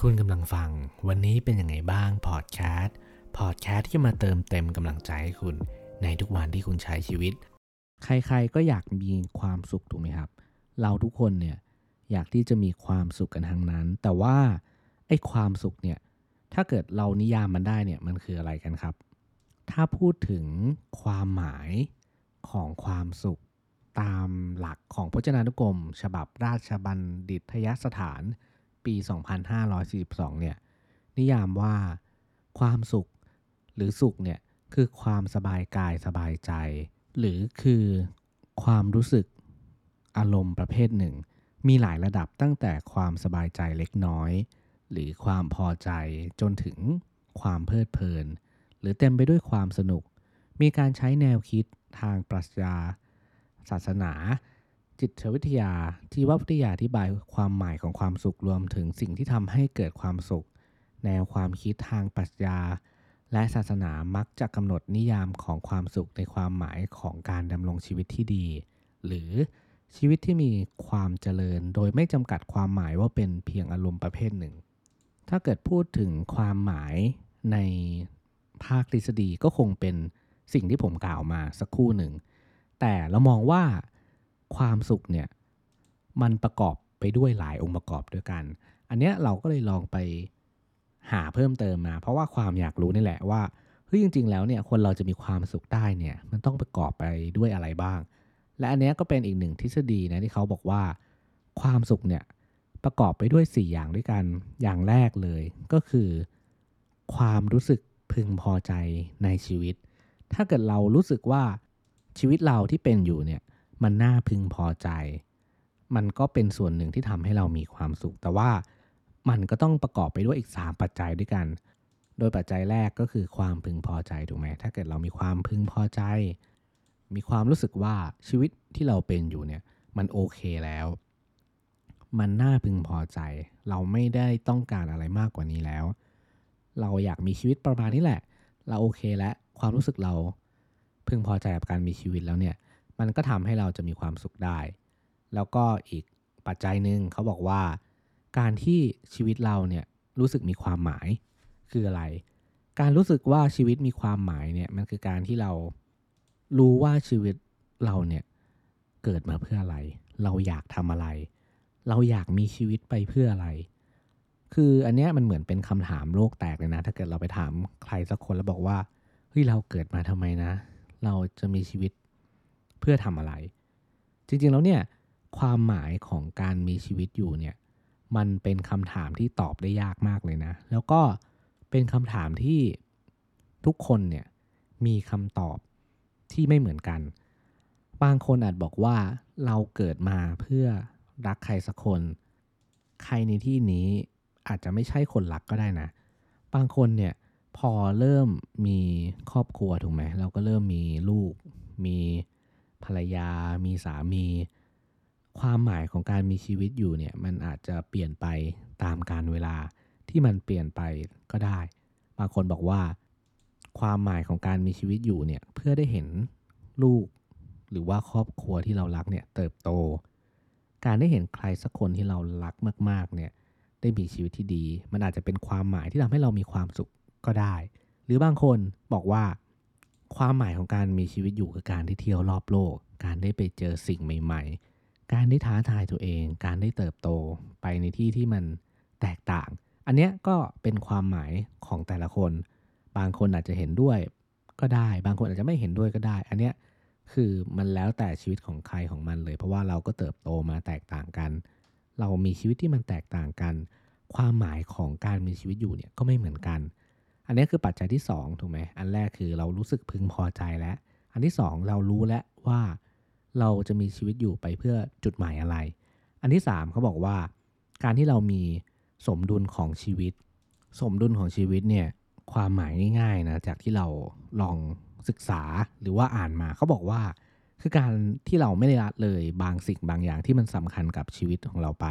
คุณกำลังฟังวันนี้เป็นยังไงบ้างพอดแคสต์พอดแคสต์ที่มาเติมเต็มกำลังใจให้คุณในทุกวันที่คุณใช้ชีวิต ใครๆก็อยากมีความสุขถูกไหมครับ เราทุกคนเนี่ยอยากที่จะมีความสุขกันทั้งนั้น แต่ว่าไอ้ความสุขเนี่ยถ้าเกิดเรานิยามมันได้เนี่ยมันคืออะไรกันครับ ถ้าพูดถึงความหมายของความสุขตามหลักของพจนานุกรม ฉบับราชบัณฑิตยสถาน ปี 2542 เนี่ยนิยามว่าความสุขหรือสุขเนี่ยคือความสบายกายสบายใจ หรือคือความรู้สึกอารมณ์ประเภทหนึ่ง มีหลายระดับตั้งแต่ความสบายใจเล็กน้อย หรือความพอใจจนถึงความเพลิดเพลิน หรือเต็มไปด้วยความสนุก มีการใช้แนวคิดทางปรัชญา ศาสนา จิตวิทยาที่ว่าวิทยาอธิบายความหมายของความสุขรวมถึงสิ่งที่ทำให้เกิดความสุข แนวความคิดทางปรัชญา และศาสนามักจะกำหนดนิยามของความสุขในความหมายของการดำรงชีวิตที่ดี หรือชีวิตที่มีความเจริญ โดยไม่จำกัดความหมายว่าเป็นเพียงอารมณ์ประเภทหนึ่ง ถ้าเกิดพูดถึงความหมายในภาคทฤษฎีก็คงเป็นสิ่งที่ผมกล่าวมาสักครู่หนึ่ง แต่เรามองว่า ความสุขเนี่ยมันประกอบไปด้วยหลายองค์ประกอบด้วยกัน อันเนี้ยเราก็เลยลองไปหาเพิ่มเติมมา เพราะว่าความอยากรู้นี่แหละว่าเฮ้ยจริง ๆ แล้วเนี่ยคนเราจะมีความสุขได้เนี่ยมันต้องประกอบไปด้วยอะไรบ้าง และอันเนี้ยก็เป็นอีกหนึ่งทฤษฎีนะที่เขาบอกว่า ความสุขเนี่ยประกอบไปด้วย 4 อย่างด้วยกันอย่างแรกเลย ก็คือ ความรู้สึกพึงพอใจในชีวิต ถ้าเกิดเรารู้สึกว่าชีวิตเราที่เป็นอยู่เนี่ย มันน่าพึงพอใจ มันก็เป็นส่วนหนึ่งที่ทำให้เรามีความสุข แต่ว่ามันก็ต้องประกอบไปด้วยอีก 3 ปัจจัยด้วยกัน โดยปัจจัยแรกก็คือความพึงพอใจถูกไหมถ้าเกิดเรามีความพึงพอใจ มีความรู้สึกว่าชีวิตที่เราเป็นอยู่เนี่ยมันโอเคแล้ว มันน่าพึงพอใจ เราไม่ได้ต้องการอะไรมากกว่านี้แล้ว เราอยากมีชีวิตประมาณนี้แหละ เราโอเคแล้วความรู้สึกเราพึงพอใจกับการมีชีวิตแล้วเนี่ย มันก็ทำให้เราจะมีความสุขได้ แล้วก็อีกปัจจัยหนึ่งเขาบอกว่า การที่ชีวิตเราเนี่ยรู้สึกมีความหมายคืออะไร การรู้สึกว่าชีวิตมีความหมายเนี่ยมันคือการที่เรารู้ว่าชีวิตเราเนี่ยเกิดมาเพื่ออะไร เราอยากทำอะไร เราอยากมีชีวิตไปเพื่ออะไร คืออันเนี้ยมันเหมือนเป็นคำถามโลกแตกเลยนะ ถ้าเกิดเราไปถามใครสักคนแล้วบอกว่าเฮ้ยเราเกิดมาทำไมนะ เราจะมีชีวิต เพื่อทำอะไร จริงๆแล้วเนี่ยความหมายของการมีชีวิตอยู่เนี่ยมันเป็นคำถามที่ตอบได้ยากมากเลยนะ แล้วก็เป็นคำถามที่ทุกคนเนี่ยมีคำตอบที่ไม่เหมือนกัน บางคนอาจบอกว่าเราเกิดมาเพื่อรักใครสักคน ใครในที่นี้อาจจะไม่ใช่คนรักก็ได้นะ บางคนเนี่ยพอเริ่มมีครอบครัวถูกไหมเราก็เริ่มมีลูก มี ภรรยา มีสามี ความหมายของการมีชีวิตอยู่เนี่ยมันอาจจะเปลี่ยนไปตามการเวลาที่มันเปลี่ยนไปก็ได้ บางคนบอกว่า ความหมายของการมีชีวิตอยู่เนี่ยเพื่อได้เห็นลูก หรือว่าครอบครัวที่เรารักเนี่ยเติบโต การได้เห็นใครสักคนที่เรารักมากๆเนี่ยได้มีชีวิตที่ดี มันอาจจะเป็นความหมายที่ทำให้เรามีความสุขก็ได้ หรือบางคนบอกว่า ความหมายของการมีชีวิตอยู่คือการที่เที่ยวรอบโลก การได้ไปเจอสิ่งใหม่ ๆ การได้ท้าทายตัวเอง การได้เติบโตไปในที่ที่มันแตกต่าง อันเนี้ยก็เป็นความหมายของแต่ละคน บางคนอาจจะเห็นด้วยก็ได้ บางคนอาจจะไม่เห็นด้วยก็ได้ อันเนี้ยคือมันแล้วแต่ชีวิตของใครของมันเลย เพราะว่าเราก็เติบโตมาแตกต่างกัน เรามีชีวิตที่มันแตกต่างกัน ความหมายของการมีชีวิตอยู่เนี่ยก็ไม่เหมือนกัน อันนี้คือปัจจัยที่ 2 ถูกไหม อันแรกคือเรารู้สึกพึงพอใจแล้ว อันที่ 2 เรารู้แล้วว่าเราจะมีชีวิตอยู่ไปเพื่อจุดหมายอะไร อันที่ 3เขาบอกว่าการที่เรามีสมดุลของชีวิต สมดุลของชีวิตเนี่ยความหมายง่ายๆนะจากที่เราลองศึกษาหรือว่าอ่านมาเขาบอกว่า คือการที่เราไม่ได้ละเลยบางสิ่งบางอย่างที่มันสำคัญกับชีวิตของเราไป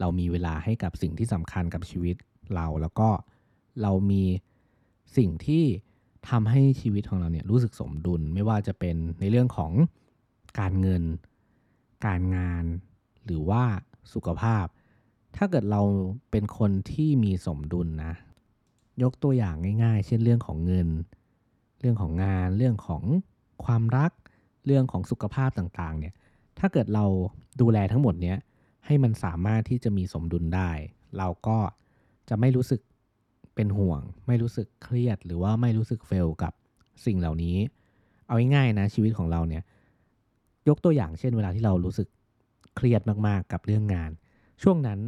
เรามีเวลาให้กับสิ่งที่สำคัญกับชีวิตเราแล้วก็เรามี สิ่งที่ทำให้ชีวิตของเราเนี่ยรู้สึกสมดุลไม่ว่าจะเป็นในเรื่องของการเงิน การงาน หรือว่าสุขภาพ ถ้าเกิดเราเป็นคนที่มีสมดุลนะ ยกตัวอย่างง่าย ๆ เช่นเรื่องของเงิน เรื่องของงาน เรื่องของความรัก เรื่องของสุขภาพต่างๆ เนี่ย ถ้าเกิดเราดูแลทั้งหมดเนี้ยให้มันสามารถที่จะมีสมดุลได้ เราก็จะไม่รู้สึก เป็นห่วง ไม่รู้สึกเครียด หรือว่าไม่รู้สึกเฟลกับสิ่งเหล่านี้ เอาง่ายๆนะชีวิตของเราเนี่ยยกตัวอย่างเช่นเวลาที่เรารู้สึกเครียดมากๆกับเรื่องงาน ช่วงนั้น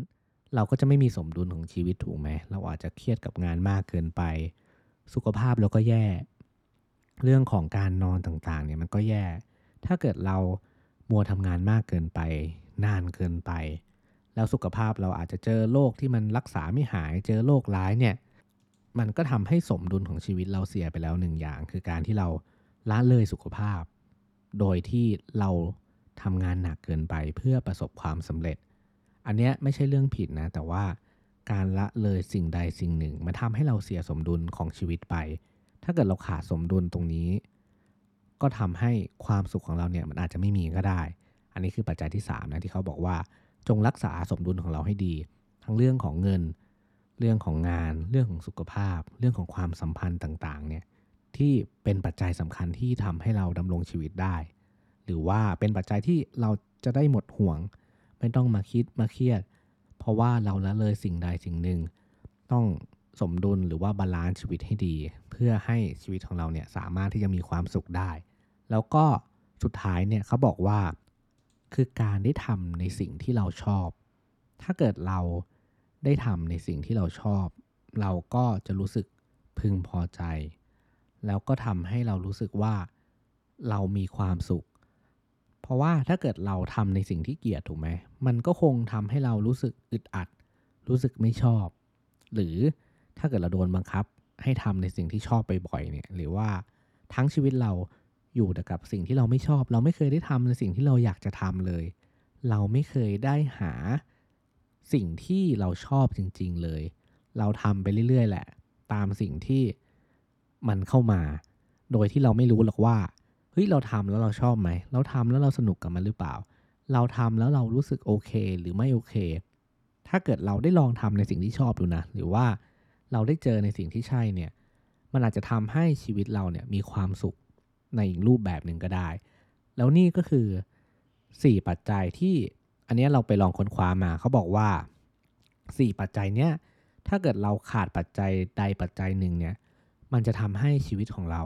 เราก็จะไม่มีสมดุลของชีวิตถูกไหมเราอาจจะเครียดกับงานมากเกินไป สุขภาพเราก็แย่ เรื่องของการนอนต่างๆเนี่ยมันก็แย่ ถ้าเกิดเรามัวทำงานมากเกินไป นานเกินไป แล้วสุขภาพเราอาจจะเจอโรคที่มันรักษาไม่หาย เจอโรคร้ายเนี่ย มันก็ทำให้สมดุลของชีวิตเราเสียไปแล้วหนึ่งอย่าง คือการที่เราละเลยสุขภาพ โดยที่เราทำงานหนักเกินไปเพื่อประสบความสำเร็จ อันเนี้ยไม่ใช่เรื่องผิดนะ แต่ว่าการละเลยสิ่งใดสิ่งหนึ่งมันทำให้เราเสียสมดุลของชีวิตไป ถ้าเกิดเราขาดสมดุลตรงนี้ ก็ทำให้ความสุขของเราเนี่ยมันอาจจะไม่มีก็ได้ อันนี้คือปัจจัยที่3นะที่เขาบอกว่า จงรักษาสมดุลของเราให้ดี ทั้งเรื่องของเงิน เรื่องของงาน เรื่องของสุขภาพ เรื่องของความสัมพันธ์ต่างๆ เนี่ยที่เป็นปัจจัยสำคัญที่ทำให้เราดำรงชีวิตได้ หรือว่าเป็นปัจจัยที่เราจะได้หมดห่วง ไม่ต้องมาคิดมาเครียด เพราะว่าเราละเลยสิ่งใดสิ่งหนึ่ง ต้องสมดุลหรือว่า balance ชีวิตให้ดี เพื่อให้ชีวิตของเราเนี่ยสามารถที่จะมีความสุขได้ แล้วก็สุดท้ายเนี่ยเขาบอกว่า คือการได้ทำในสิ่งที่เราชอบ ถ้าเกิดเรา ได้ทำในสิ่งที่เราชอบ เราก็จะรู้สึกพึงพอใจ แล้วก็ทำให้เรารู้สึกว่าเรามีความสุข เพราะว่าถ้าเกิดเราทำในสิ่งที่เกลียดถูกไหมมันก็คงทำให้เรารู้สึกอึดอัด รู้สึกไม่ชอบ หรือถ้าเกิดเราโดนบังคับ ให้ทำในสิ่งที่ชอบไปบ่อยเนี่ย หรือว่าทั้งชีวิตเราอยู่แต่กับสิ่งที่เราไม่ชอบ เราไม่เคยได้ทำในสิ่งที่เราอยากจะทำเลย เราไม่เคยได้หา สิ่งที่เราชอบจริง ๆเลย เราทำไปเรื่อย ๆ แหละ ตามสิ่งที่มันเข้ามา โดยที่เราไม่รู้หรอกว่าเฮ้ยเราทำแล้วเราชอบไหม เราทำแล้วเราสนุกกับมันหรือเปล่า เราทำแล้วเรารู้สึกโอเคหรือไม่โอเค ถ้าเกิดเราได้ลองทำในสิ่งที่ชอบดูนะ หรือว่าเราได้เจอในสิ่งที่ใช่เนี่ย มันอาจจะทำให้ชีวิตเราเนี่ยมีความสุขในอีกรูปแบบหนึ่งก็ได้ แล้วนี่ก็คือ 4 ปัจจัยที่ อันนี้เราไปลองค้นคว้ามาเขาบอกว่า 4 ปัจจัยเนี้ยถ้าเกิดเราขาดปัจจัยใดปัจจัยหนึ่งเนี่ยมันจะทำให้ชีวิตของเรา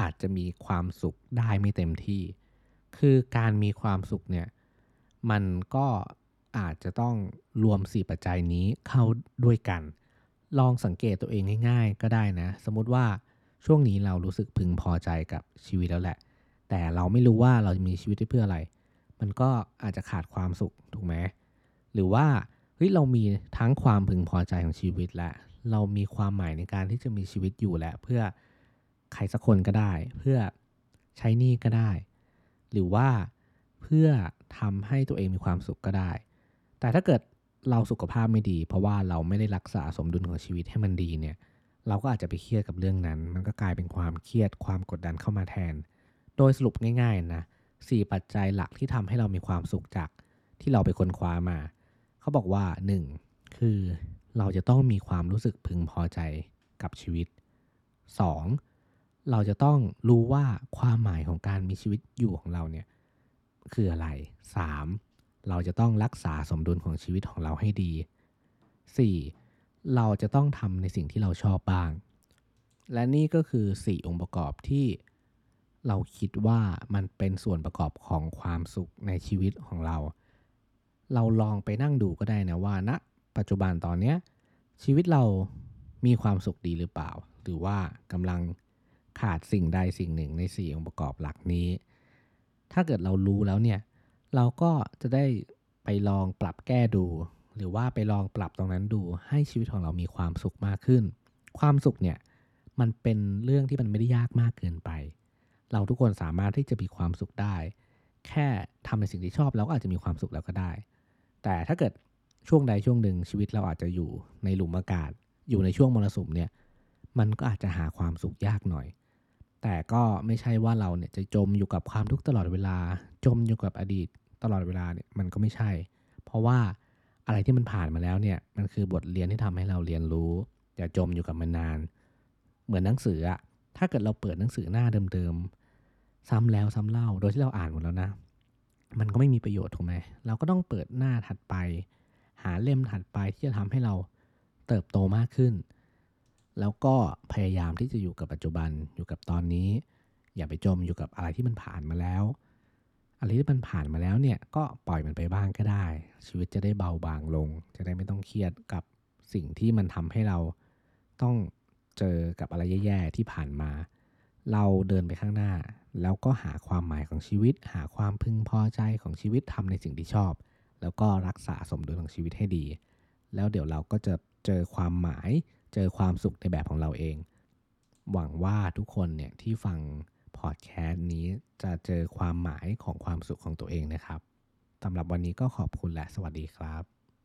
อาจจะมีความสุขได้ไม่เต็มที่ คือการมีความสุขเนี่ยมันก็อาจจะต้องรวม 4 ปัจจัยนี้เข้าด้วยกัน ลองสังเกตตัวเองง่ายๆ ก็ได้นะ สมมติว่าช่วงนี้เรารู้สึกพึงพอใจกับชีวิตแล้วแหละ แต่เราไม่รู้ว่าเราจะมีชีวิตเพื่ออะไร มันก็อาจจะขาดความสุขถูกไหมหรือว่าเฮ้ยเรามีทั้งความพึงพอใจของชีวิตและ เรามีความหมายในการที่จะมีชีวิตอยู่แหละ เพื่อใครสักคนก็ได้ เพื่อใช้นี้ก็ได้ หรือว่าเพื่อทำให้ตัวเองมีความสุขก็ได้ แต่ถ้าเกิดเราสุขภาพไม่ดี เพราะว่าเราไม่ได้รักษาสมดุลของชีวิตให้มันดีเนี่ย เราก็อาจจะไปเครียดกับเรื่องนั้น มันก็กลายเป็นความเครียดความกดดันเข้ามาแทน โดยสรุปง่ายๆนะ สี่ปัจจัยหลักที่ทำให้เรามีความสุขจากที่เราไปค้นคว้ามา เขาบอกว่า 1. คือเราจะต้องมีความรู้สึกพึงพอใจกับชีวิต 2. เราจะต้องรู้ว่าความหมายของการมีชีวิตอยู่ของเราเนี่ยคืออะไร 3. เราจะต้องรักษาสมดุลของชีวิตของเราให้ดี 4. เราจะต้องทำในสิ่งที่เราชอบบ้าง และนี่ก็คือ 4 องค์ประกอบที่ เราคิดว่ามันเป็นส่วนประกอบของความสุขในชีวิตของเรา เราลองไปนั่งดูก็ได้นะว่าณนะปัจจุบันตอนนี้ชีวิตเรามีความสุขดีหรือเปล่า หรือว่ากำลังขาดสิ่งใดสิ่งหนึ่งใน4องค์ประกอบหลักนี้ ถ้าเกิดเรารู้แล้วเนี่ย เราก็จะได้ไปลองปรับแก้ดู หรือว่าไปลองปรับตรงนั้นดู ให้ชีวิตของเรามีความสุขมากขึ้น ความสุขเนี่ยมันเป็นเรื่องที่มันไม่ได้ยากมากเกินไป เราทุกคนสามารถที่จะมีความสุขได้ แค่ทำในสิ่งที่ชอบเราก็อาจจะมีความสุขแล้วก็ได้ แต่ถ้าเกิดช่วงใดช่วงหนึ่งชีวิตเราอาจจะอยู่ในหลุมอากาศ อยู่ในช่วงมรสุมเนี่ยมันก็อาจจะหาความสุขยากหน่อย แต่ก็ไม่ใช่ว่าเราเนี่ยจะจมอยู่กับความทุกข์ตลอดเวลา จมอยู่กับอดีตตลอดเวลาเนี่ยมันก็ไม่ใช่ เพราะว่าอะไรที่มันผ่านมาแล้วเนี่ยมันคือบทเรียนที่ทำให้เราเรียนรู้อย่าจมอยู่กับมันนาน เหมือนหนังสืออะ ถ้าเกิดเราเปิดหนังสือหน้าเดิมๆ ซ้ำแล้วซ้ำเล่า โดยที่เราอ่านหมดแล้วนะ มันก็ไม่มีประโยชน์ถูกไหมเราก็ต้องเปิดหน้าถัดไป หาเล่มถัดไปที่จะทำให้เราเติบโตมากขึ้น แล้วก็พยายามที่จะอยู่กับปัจจุบันอยู่กับตอนนี้ อย่าไปจมอยู่กับอะไรที่มันผ่านมาแล้วอะไรที่มันผ่านมาแล้วเนี่ยก็ปล่อยมันไปบ้างก็ได้ ชีวิตจะได้เบาบางลง จะได้ไม่ต้องเครียดกับสิ่งที่มันทำให้เราต้อง เจอกับอะไรแย่ๆที่ผ่านมา เราเดินไปข้างหน้า แล้วก็หาความหมายของชีวิต หาความพึงพอใจของชีวิตทำในสิ่งที่ชอบ แล้วก็รักษาสมดุลของชีวิตให้ดี แล้วเดี๋ยวเราก็จะเจอความหมาย เจอความสุขในแบบของเราเอง หวังว่าทุกคนเนี่ยที่ฟังพอดแคสต์นี้จะเจอความหมายของความสุขของตัวเองนะครับสำหรับวันนี้ก็ขอบคุณและสวัสดีครับ